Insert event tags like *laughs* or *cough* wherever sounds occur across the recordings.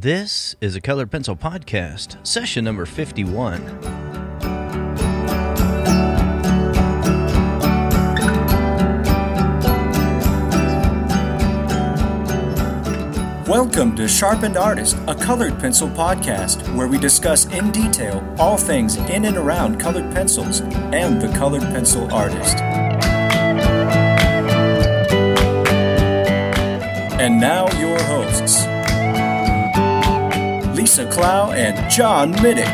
This is a Colored Pencil Podcast, session number 51. Welcome to Sharpened Artist, a colored pencil podcast where we discuss in detail all things in and around colored pencils and the colored pencil artist. And now, your hosts Lisa Clough and John Middick.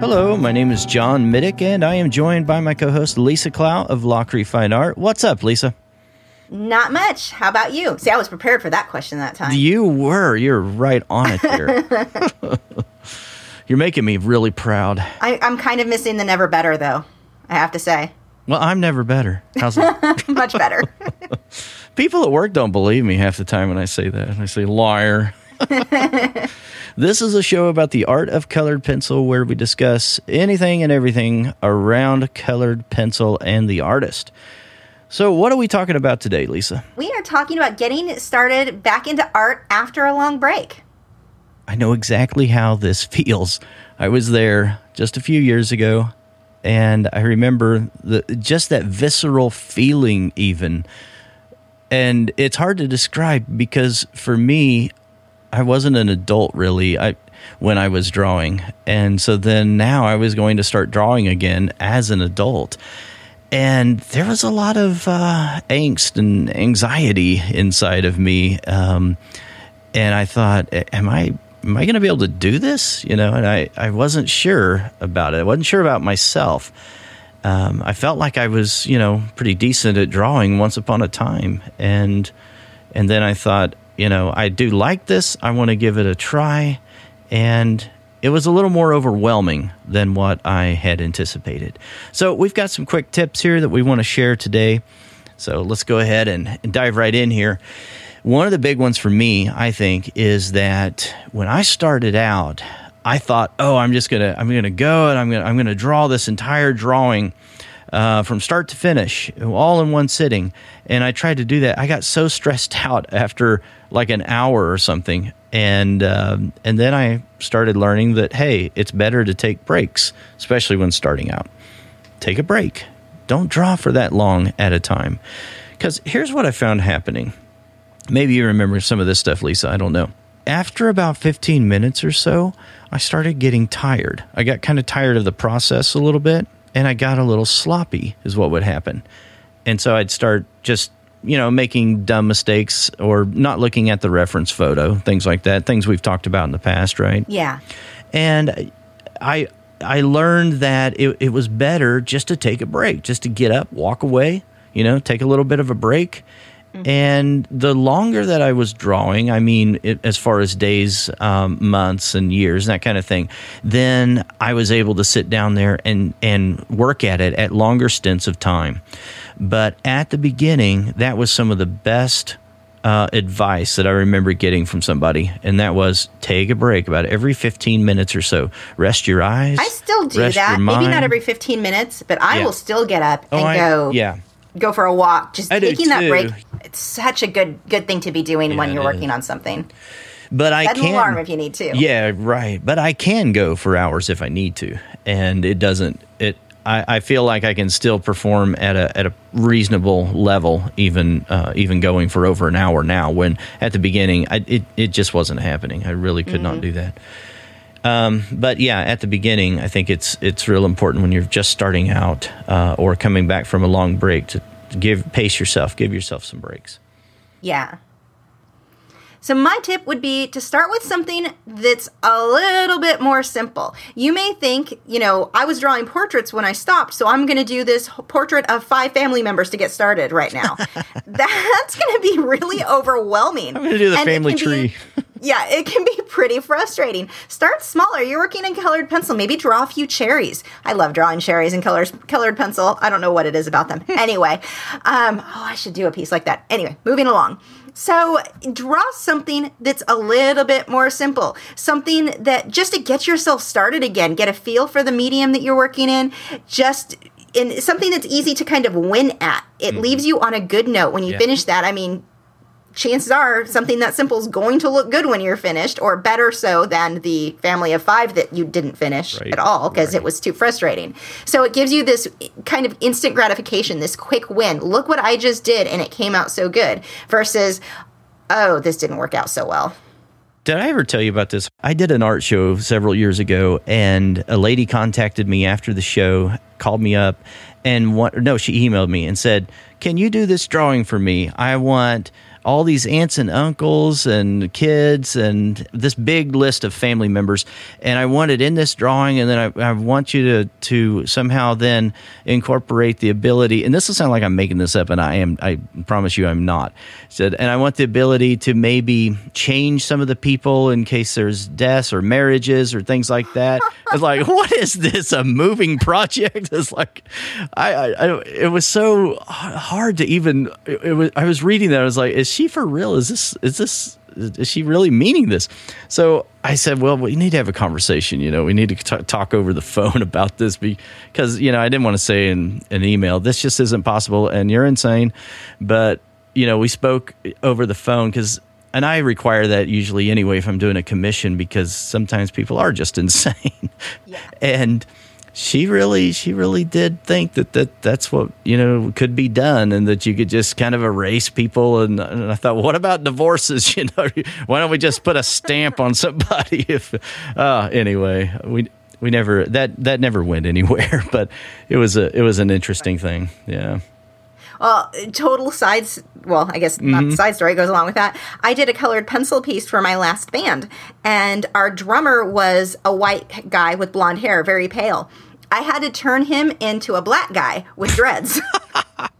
Hello, my name is John Middick, and I am joined by my co host Lisa Clough of Lachri Fine Art. What's up, Lisa? Not much. How about you? See, I was prepared for that question that time. You were. You're right on it here. *laughs* *laughs* You're making me really proud. I, I'm kind of missing the never better, though, I have to say. Well, I'm never better. How's it? *laughs* Much better. *laughs* People at work don't believe me half the time when I say that. I say, liar. *laughs* this is a show about the art of colored pencil where we discuss anything and everything around colored pencil and the artist. So, what are we talking about today, Lisa? we are talking about getting started back into art after a long break. I know exactly how this feels. I was there just a few years ago, and I remember the just that visceral feeling, even. And it's hard to describe because for me, I wasn't an adult really. I when I was drawing, and so then now I was going to start drawing again as an adult. And there was a lot of uh, angst and anxiety inside of me. Um, and I thought, am I am I going to be able to do this? You know, and I I wasn't sure about it. I wasn't sure about myself. Um, I felt like I was, you know, pretty decent at drawing once upon a time, and and then I thought, you know, I do like this. I want to give it a try, and it was a little more overwhelming than what I had anticipated. So we've got some quick tips here that we want to share today. So let's go ahead and, and dive right in here. One of the big ones for me, I think, is that when I started out, I thought, "Oh, I'm just gonna, I'm gonna go and I'm gonna, I'm gonna draw this entire drawing uh, from start to finish, all in one sitting." And I tried to do that. I got so stressed *laughs* out after like an hour or something, and um, and then I started learning that hey, it's better to take breaks, especially when starting out. Take a break. Don't draw for that long at a time. Because here's what I found happening. Maybe you remember some of this stuff, Lisa. I don't know. After about 15 minutes or so, I started getting tired. I got kind of tired of the process a little bit, and I got a little sloppy, is what would happen. And so I'd start just, you know, making dumb mistakes or not looking at the reference photo, things like that, things we've talked about in the past, right? Yeah. and I I learned that it, it was better just to take a break, just to get up, walk away, you know, take a little bit of a break. And the longer that I was drawing, I mean, it, as far as days, um, months, and years, and that kind of thing, then I was able to sit down there and and work at it at longer stints of time. But at the beginning, that was some of the best uh, advice that I remember getting from somebody, and that was take a break about every 15 minutes or so. Rest your eyes. I still do that. Maybe not every 15 minutes, but I Yeah. will still get up Oh, and I- go yeah. go for a walk. Just I taking that break. It's such a good good thing to be doing when you're working is. on something. But I Set can alarm if you need to. Yeah, right. But I can go for hours if I need to, and it doesn't. It. I, I feel like I can still perform at a at a reasonable level, even uh, even going for over an hour now. When at the beginning, I, it it just wasn't happening. I really could not do that. Um, but yeah, at the beginning, I think it's it's real important when you're just starting out uh, or coming back from a long break to give pace yourself, give yourself some breaks. Yeah. So my tip would be to start with something that's a little bit more simple. You may think, you know, I was drawing portraits when I stopped, so I'm going to do this portrait of five family members to get started right now. *laughs* That's going to be really overwhelming. I'm going to do the And family can be- tree. Yeah, it can be *laughs* pretty frustrating. Start smaller. You're working in colored pencil. Maybe draw a few cherries. I love drawing cherries in colors, colored pencil. I don't know what it is about them. *laughs* anyway, um, oh, I should do a piece like that. Anyway, moving along. So draw something that's a little bit more simple, something that just to get yourself started again, get a feel for the medium that you're working in. Just in something that's easy to kind of win at. It leaves you on a good note when you Yeah. finish that. I mean, chances are something that simple is going to look good when you're finished, or better so than the family of five that you didn't finish Right, at all because it was too frustrating. So it gives you this kind of instant gratification, this quick win. Look what I just did, and it came out so good, versus, oh, this didn't work out so well. Did I ever tell you about this? I did an art show several years ago, and a lady contacted me after the show, called me up, and what? No, she emailed me and said, "Can you do this drawing for me? I want." All these aunts and uncles and kids and this big list of family members, and I want it in this drawing, and then I, I want you to to somehow then incorporate the ability. And this will sound like I'm making this up, and I am. I promise you, I'm not. Said, and I want the ability to maybe change some of the people in case there's deaths or marriages or things like that. *laughs* It's like, what is this? A moving project? *laughs* It's like, I, I, I it was so hard to even. It, it was. I was reading that. I was like, is she for real? Is this? Is this? Is she really meaning this? So I said, well, we need to have a conversation. You know, we need to t- talk over the *laughs* phone about this because you know I didn't want to say in an email this just isn't possible and you're insane, but you know we spoke over the phone because and I require that usually anyway if I'm doing a commission because sometimes people are just *laughs* insane. Yeah. And she really she really did think that, that that's what you know could be done and that you could just kind of erase people. And, and I thought what about divorces? *laughs* You know why don't we just put a stamp on somebody *laughs* if uh anyway we we never that that never went anywhere *laughs* but it was a it was an interesting thing. Yeah Well, total sides. Well, I guess not the side story goes along with that. I did a colored pencil piece for my last band, and our drummer was a white guy with blonde hair, very pale. I had to turn him into a black guy with dreads. *laughs*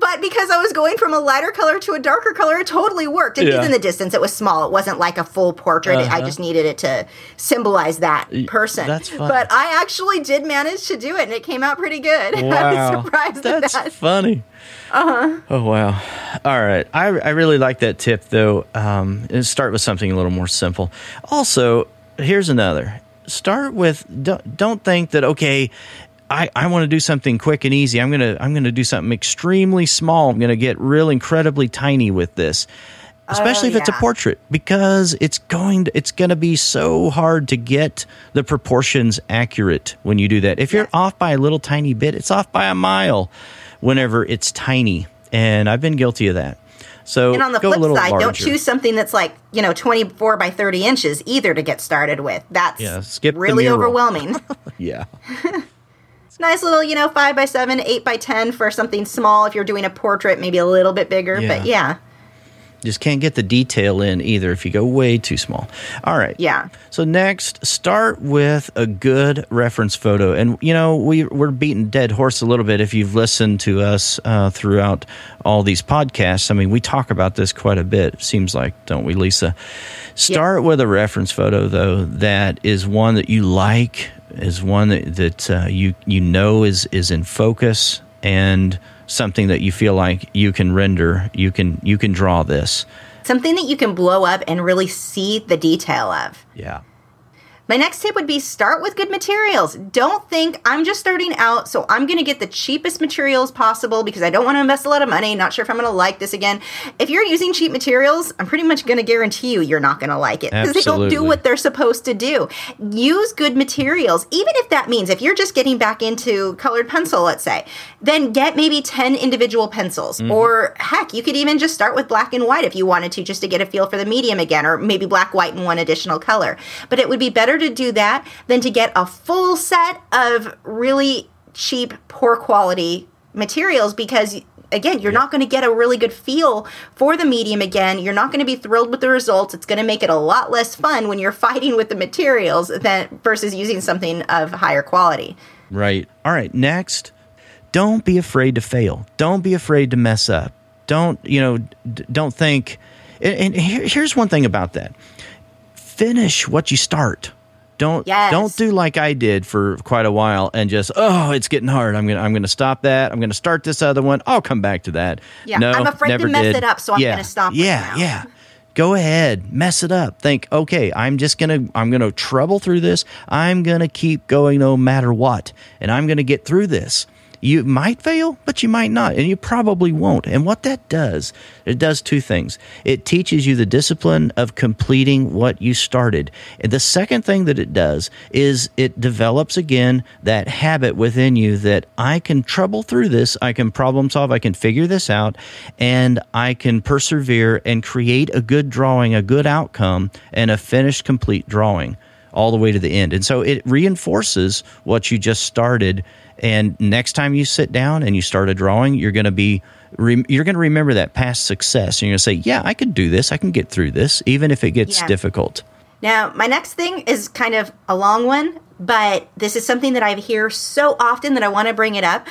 but because I was going from a lighter color to a darker color, it totally worked. And Yeah. in the distance, it was small. It wasn't like a full portrait. I just needed it to symbolize that person. that's fun. But I actually did manage to do it, and it came out pretty good. *laughs* I Wow, was surprised that's at that. funny. Uh huh. Oh wow! All right, I I really like that tip though. Um, start with something a little more simple. Also, here's another. Start with don't don't think that okay. I, I want to do something quick and easy. I'm gonna I'm gonna do something extremely small. I'm gonna get real incredibly tiny with this, especially if oh, it's a portrait because it's going to, it's to be so hard to get the proportions accurate when you do that. If you're Yes. off by a little tiny bit, it's off by a mile whenever it's tiny. And I've been guilty of that. So And on the flip little side, don't choose something that's like, you know, 24 by 30 inches either to get started with. That's Yeah, skip really overwhelming. *laughs* Yeah. *laughs* it's nice little, you know, 5 by 7, 8 by 10 for something small. If you're doing a portrait, maybe a little bit bigger. But yeah, Just can't get the detail in either if you go way too small. All right. Yeah. So next, start with a good reference photo, and you know we we're beating dead horse a little bit. If you've listened to us uh, throughout all these podcasts, I mean we talk about this quite a bit. Seems like, don't we, Lisa? Start with a reference photo though that is one that you like, is one that that uh, you you know is is in focus and something that you feel like you can render. You can you can draw this. something that you can blow up and really see the detail of. Yeah. My next tip would be start with good materials. Don't think I'm just starting out, so I'm going to get the cheapest materials possible because I don't want to invest a lot of money. Not sure if I'm going to like this again. If you're using cheap materials, I'm pretty much going to guarantee you you're not going to like it because they don't do what they're supposed to do. Use good materials, even if that means if you're just getting back into colored pencil, let's say, then get maybe 10 individual pencils. Mm-hmm. Or heck, you could even just start with black and white if you wanted to, just to get a feel for the medium again, or maybe black, white, and one additional color. But it would be better to do that than to get a full set of really cheap, poor quality materials because again you're not going to get a really good feel for the medium again you're not going to be thrilled with the results it's going to make it a lot less fun when you're *laughs* fighting with the materials than versus using something of higher quality Right. All right. Next, don't be afraid to fail. Don't be afraid to mess up. Don't you know? d- Don't think. And, and here, here's one thing about that: finish what you start. Don't Yes. don't do like I did for quite a while and just oh it's getting hard. I'm gonna I'm gonna stop that. I'm gonna start this other one. I'll come back to that. Yeah, no, I'm afraid to mess did. it up, so I'm Yeah, gonna stop Yeah, yeah go ahead mess it up think okay i'm just gonna i'm gonna trouble through this i'm gonna keep going no matter what and i'm gonna get through this You might fail, but you might not, and you probably won't. And what that does, it does two things. It teaches you the discipline of completing what you started. And the second thing that it does is it develops again that habit within you that I can trouble through this, I can problem solve, I can figure this out, and I can persevere and create a good drawing, a good outcome, and a finished, complete drawing all the way to the end. And so it reinforces what you just started and next time you sit down and you start a drawing, you're going to be you're going to remember that past success. And you're going to say, "Yeah, I can do this. I can get through this, even if it gets yeah. difficult." Now, my next thing is kind of a long one, but this is something that I hear so often that I want to bring it up.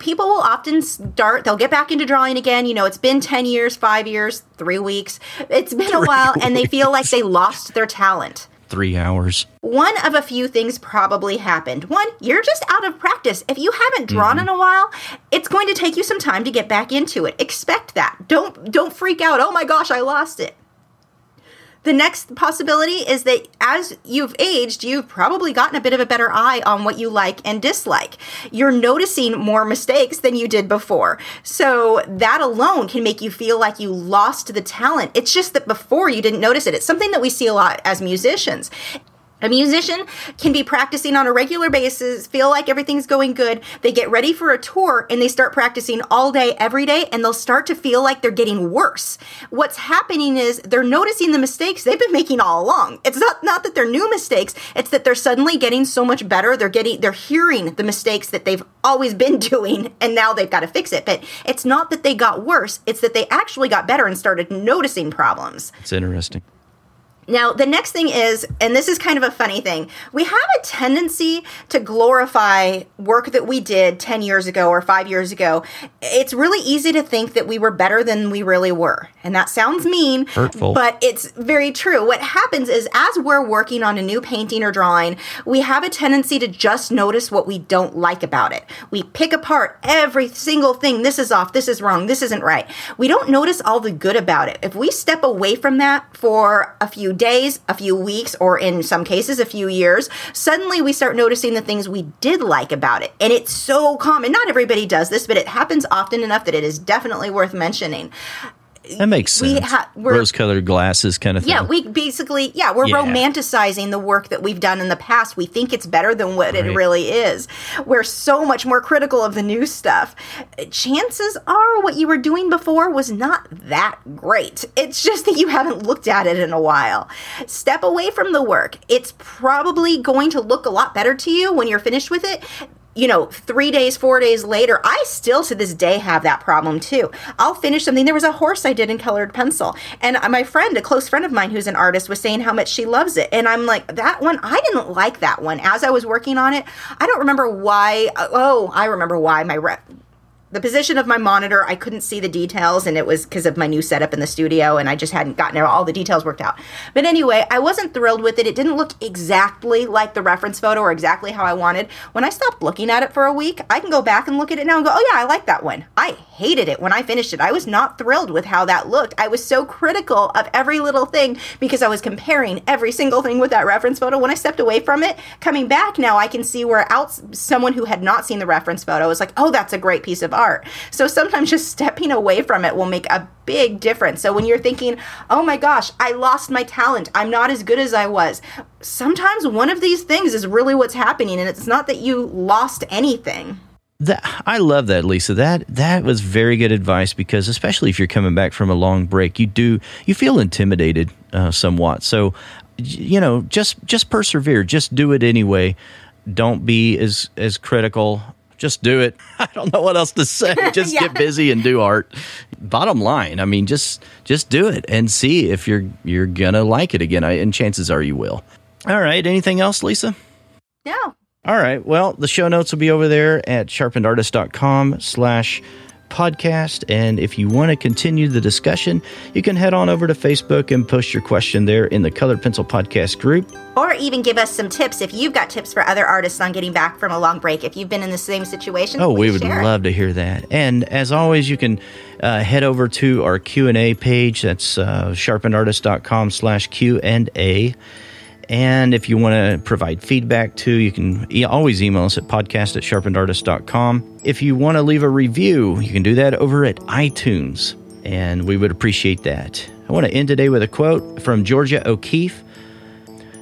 People will often start, they'll get back into drawing again. You know, it's been 10 years, five years, three weeks. It's been three a while, weeks. and they *laughs* feel like they lost their talent three hours. One of a few things probably happened. One, you're just out of practice. If you haven't drawn mm-hmm. in a while, it's going to take you some time to get back into it. Expect that. Don't don't freak out. Oh my gosh, I lost it. The next possibility is that as you've aged, you've probably gotten a bit of a better eye on what you like and dislike. You're noticing more mistakes than you did before. So that alone can make you feel like you lost the talent. It's just that before you didn't notice it. It's something that we see a lot as musicians. A musician can be practicing on a regular basis, feel like everything's going good. They get ready for a tour and they start practicing all day, every day, and they'll start to feel like they're getting worse. What's happening is they're noticing the mistakes they've been making all along. It's not, not that they're new mistakes, it's that they're suddenly getting so much better. They're getting, they're hearing the mistakes that they've always *laughs* been doing and now they've got to fix it. But it's not that they got worse, it's that they actually got better and started noticing problems. It's interesting. Now, the next thing is, and this is kind of a funny thing, we have a tendency to glorify work that we did 10 years ago or five years ago. It's really easy to think that we were better than we really were. And that sounds mean, Hurtful. but it's very true. What happens is, as we're working on a new painting or drawing, we have a tendency to just notice what we don't like about it. We pick apart every single thing. This is off, this is wrong, this isn't right. We don't notice all the good about it. If we step away from that for a few days, a few weeks, or in some cases, a few years, suddenly we start noticing the things we did like about it. And it's so common. Not everybody does this, but it happens often enough that it is definitely worth mentioning. That makes sense. We ha- Rose-colored glasses, kind of thing. Yeah, we basically, yeah, we're yeah. romanticizing the work that we've done in the past. We think it's better than what right. it really is. We're so much more critical of the new stuff. Chances are, what you were doing before was not that great. It's just that you haven't looked at it in a while. Step away from the work. It's probably going to look a lot better to you when you're finished with it you know, three days, four days later, I still to this day have that problem too. I'll finish something. There was a horse I did in colored pencil, and my friend, a close friend of mine who's an artist, was saying how much she loves it. And I'm like, that one, I didn't like that one. As I was working on it, I don't remember why. Oh, I remember why my the position of my monitor, I couldn't see the details, and it was because of my new setup in the studio, and I just hadn't gotten all the details worked out. But anyway, I wasn't thrilled with it. It didn't look exactly like the reference photo or exactly how I wanted. When I stopped looking at it for a week, I can go back and look at it now and go, oh yeah, I like that one. I hated it when I finished it. I was not thrilled with how that looked. I was so critical of every little thing because I was comparing every single thing with that reference photo. When I stepped away from it, coming back now, I can see where out someone who had not seen the reference photo was like, oh, that's a great piece of art So sometimes just stepping away from it will make a big difference. So when you're thinking, oh my gosh, I lost my talent, I'm not as good as I was, sometimes one of these things is really what's happening, and it's not that you lost anything. That, I love that, Lisa. That that was very good advice because, especially if you're coming back from a long break, you do you feel intimidated uh, somewhat. So, you know, just just persevere, just do it anyway. Don't be as as critical just do it. *laughs* I don't know what else to say. *laughs* Just yeah. get busy and do art. Bottom line, I mean, just just do it and see if you're you're gonna like it again. I, and chances are you will. All right. Anything else, Lisa? No. All right. Well, the show notes will be over there at sharpenedartist.com slash podcast. And if you want to continue the discussion, you can head on over to Facebook and post your question there in the Colored Pencil Podcast group. Or even give us some tips if you've got tips for other artists on getting back from a long break. If you've been in the same situation, oh, we would love to hear that. And as always, you can uh, head over to our Q and A page. That's uh, sharpenedartist.com slash Q and A. And if you want to provide feedback too, you can e- always email us at podcast at sharpenedartist.com. If you want to leave a review, you can do that over at iTunes, and we would appreciate that. I want to end today with a quote from Georgia O'Keeffe.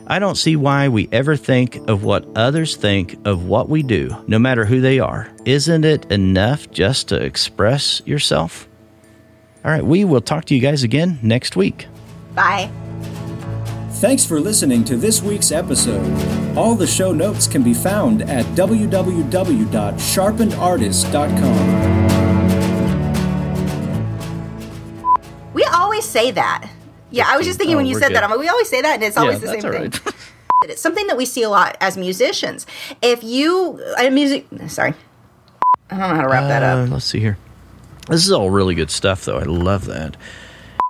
I don't see why we ever think of what others think of what we do, no matter who they are. Isn't it enough just to express yourself? All right, we will talk to you guys again next week. Bye. Thanks for listening to this week's episode. All the show notes can be found at www.sharpenedartist.com. We always say that. Yeah, I was just thinking Oh, when you said good. that, I'm like, we always say that, and it's always the that's same all thing. right. *laughs* It's something that we see a lot as musicians. If you, a music, sorry, I don't know how to wrap that Uh, up. let's see here. This is all really good stuff, though. I love that.